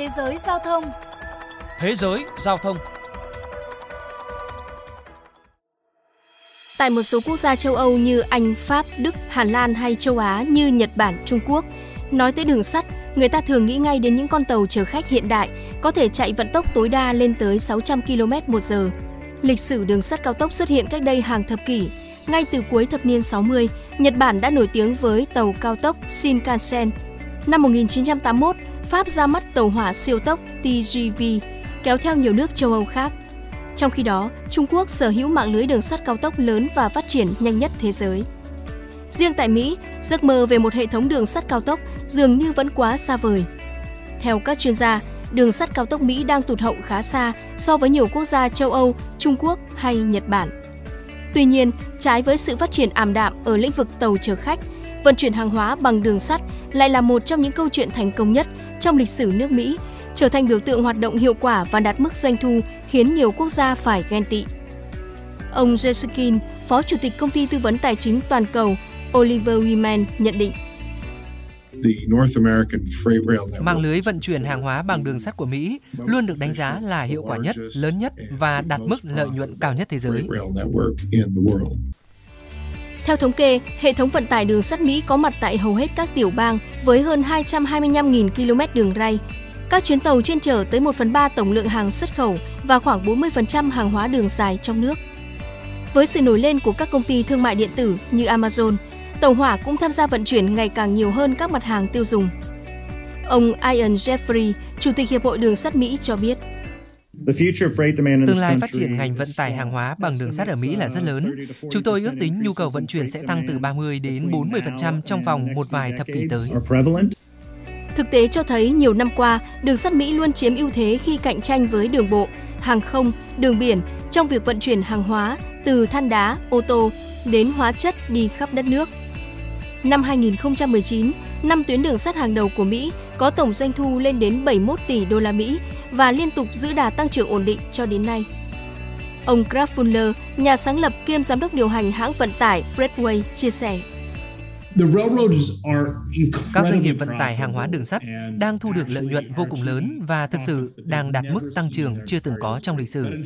Thế giới giao thông Thế giới giao thông Tại một số quốc gia châu Âu như Anh, Pháp, Đức, Hà Lan hay châu Á như Nhật Bản, Trung Quốc, nói tới đường sắt, người ta thường nghĩ ngay đến những con tàu chở khách hiện đại có thể chạy vận tốc tối đa lên tới 600 km một giờ. Lịch sử đường sắt cao tốc xuất hiện cách đây hàng thập kỷ. Ngay từ cuối thập niên 60, Nhật Bản đã nổi tiếng với tàu cao tốc Shinkansen. Năm 1981, Pháp ra mắt tàu hỏa siêu tốc TGV, kéo theo nhiều nước châu Âu khác. Trong khi đó, Trung Quốc sở hữu mạng lưới đường sắt cao tốc lớn và phát triển nhanh nhất thế giới. Riêng tại Mỹ, giấc mơ về một hệ thống đường sắt cao tốc dường như vẫn quá xa vời. Theo các chuyên gia, đường sắt cao tốc Mỹ đang tụt hậu khá xa so với nhiều quốc gia châu Âu, Trung Quốc hay Nhật Bản. Tuy nhiên, trái với sự phát triển ảm đạm ở lĩnh vực tàu chở khách, vận chuyển hàng hóa bằng đường sắt lại là một trong những câu chuyện thành công nhất trong lịch sử nước Mỹ, trở thành biểu tượng hoạt động hiệu quả và đạt mức doanh thu khiến nhiều quốc gia phải ghen tị. Ông Jeskin, Phó Chủ tịch Công ty Tư vấn Tài chính Toàn cầu Oliver Wyman nhận định. Mạng lưới vận chuyển hàng hóa bằng đường sắt của Mỹ luôn được đánh giá là hiệu quả nhất, lớn nhất và đạt mức lợi nhuận cao nhất thế giới. Theo thống kê, hệ thống vận tải đường sắt Mỹ có mặt tại hầu hết các tiểu bang với hơn 225.000 km đường ray. Các chuyến tàu chuyên chở tới 1 phần 3 tổng lượng hàng xuất khẩu và khoảng 40% hàng hóa đường dài trong nước. Với sự nổi lên của các công ty thương mại điện tử như Amazon, tàu hỏa cũng tham gia vận chuyển ngày càng nhiều hơn các mặt hàng tiêu dùng. Ông Ian Jeffrey, Chủ tịch Hiệp hội Đường sắt Mỹ cho biết. Tương lai phát triển ngành vận tải hàng hóa bằng đường sắt ở Mỹ là rất lớn. Chúng tôi ước tính nhu cầu vận chuyển sẽ tăng từ 30 đến 40% trong vòng một vài thập kỷ tới. Thực tế cho thấy nhiều năm qua, đường sắt Mỹ luôn chiếm ưu thế khi cạnh tranh với đường bộ, hàng không, đường biển trong việc vận chuyển hàng hóa từ than đá, ô tô đến hóa chất đi khắp đất nước. Năm 2019, năm tuyến đường sắt hàng đầu của Mỹ có tổng doanh thu lên đến 71 tỷ đô la Mỹ và liên tục giữ đà tăng trưởng ổn định cho đến nay. Ông Graf Fuller, nhà sáng lập kiêm giám đốc điều hành hãng vận tải Freightway chia sẻ. Các doanh nghiệp vận tải hàng hóa đường sắt đang thu được lợi nhuận vô cùng lớn và thực sự đang đạt mức tăng trưởng chưa từng có trong lịch sử.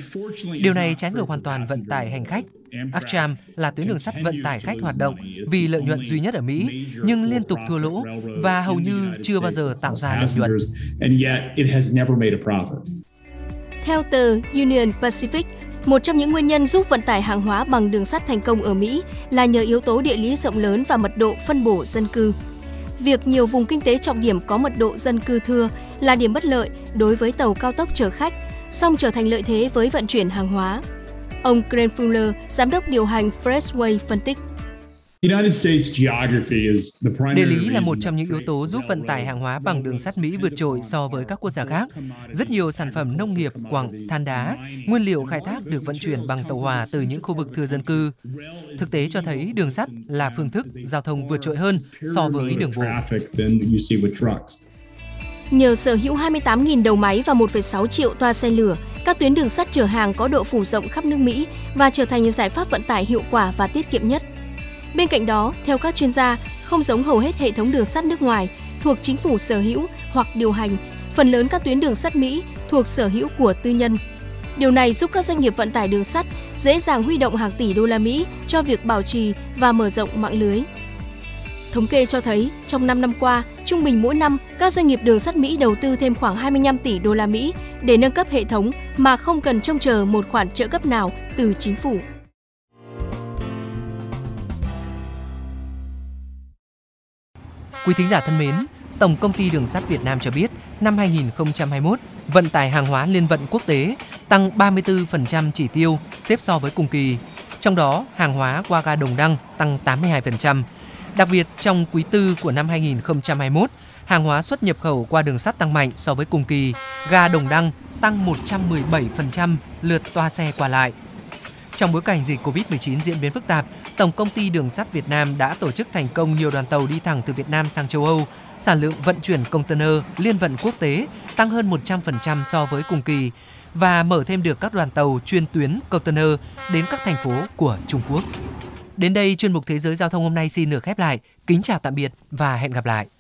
Điều này trái ngược hoàn toàn vận tải hành khách. Amtrak là tuyến đường sắt vận tải khách hoạt động vì lợi nhuận duy nhất ở Mỹ, nhưng liên tục thua lỗ và hầu như chưa bao giờ tạo ra lợi nhuận. Theo tờ Union Pacific, một trong những nguyên nhân giúp vận tải hàng hóa bằng đường sắt thành công ở Mỹ là nhờ yếu tố địa lý rộng lớn và mật độ phân bổ dân cư. Việc nhiều vùng kinh tế trọng điểm có mật độ dân cư thưa là điểm bất lợi đối với tàu cao tốc chở khách, song trở thành lợi thế với vận chuyển hàng hóa. Ông Glenn Fuller, giám đốc điều hành Freshway phân tích. Địa lý là một trong những yếu tố giúp vận tải hàng hóa bằng đường sắt Mỹ vượt trội so với các quốc gia khác. Rất nhiều sản phẩm nông nghiệp, quặng, than đá, nguyên liệu khai thác được vận chuyển bằng tàu hỏa từ những khu vực thưa dân cư. Thực tế cho thấy đường sắt là phương thức giao thông vượt trội hơn so với đường bộ. Nhờ sở hữu 28.000 đầu máy và 1,6 triệu toa xe lửa, các tuyến đường sắt chở hàng có độ phủ rộng khắp nước Mỹ và trở thành giải pháp vận tải hiệu quả và tiết kiệm nhất. Bên cạnh đó, theo các chuyên gia, không giống hầu hết hệ thống đường sắt nước ngoài thuộc chính phủ sở hữu hoặc điều hành, phần lớn các tuyến đường sắt Mỹ thuộc sở hữu của tư nhân. Điều này giúp các doanh nghiệp vận tải đường sắt dễ dàng huy động hàng tỷ đô la Mỹ cho việc bảo trì và mở rộng mạng lưới. Thống kê cho thấy, trong 5 năm qua, trung bình mỗi năm, các doanh nghiệp đường sắt Mỹ đầu tư thêm khoảng 25 tỷ đô la Mỹ để nâng cấp hệ thống mà không cần trông chờ một khoản trợ cấp nào từ chính phủ. Quý thính giả thân mến, Tổng công ty Đường sắt Việt Nam cho biết, năm 2021, vận tải hàng hóa liên vận quốc tế tăng 34% chỉ tiêu xếp so với cùng kỳ. Trong đó, hàng hóa qua ga Đồng Đăng tăng 82%. Đặc biệt, trong quý tư của năm 2021, hàng hóa xuất nhập khẩu qua đường sắt tăng mạnh so với cùng kỳ, ga Đồng Đăng tăng 117% lượt toa xe qua lại. Trong bối cảnh dịch Covid-19 diễn biến phức tạp, Tổng công ty Đường sắt Việt Nam đã tổ chức thành công nhiều đoàn tàu đi thẳng từ Việt Nam sang châu Âu. Sản lượng vận chuyển container liên vận quốc tế tăng hơn 100% so với cùng kỳ và mở thêm được các đoàn tàu chuyên tuyến container đến các thành phố của Trung Quốc. Đến đây chuyên mục Thế giới Giao thông hôm nay xin được khép lại. Kính chào tạm biệt và hẹn gặp lại.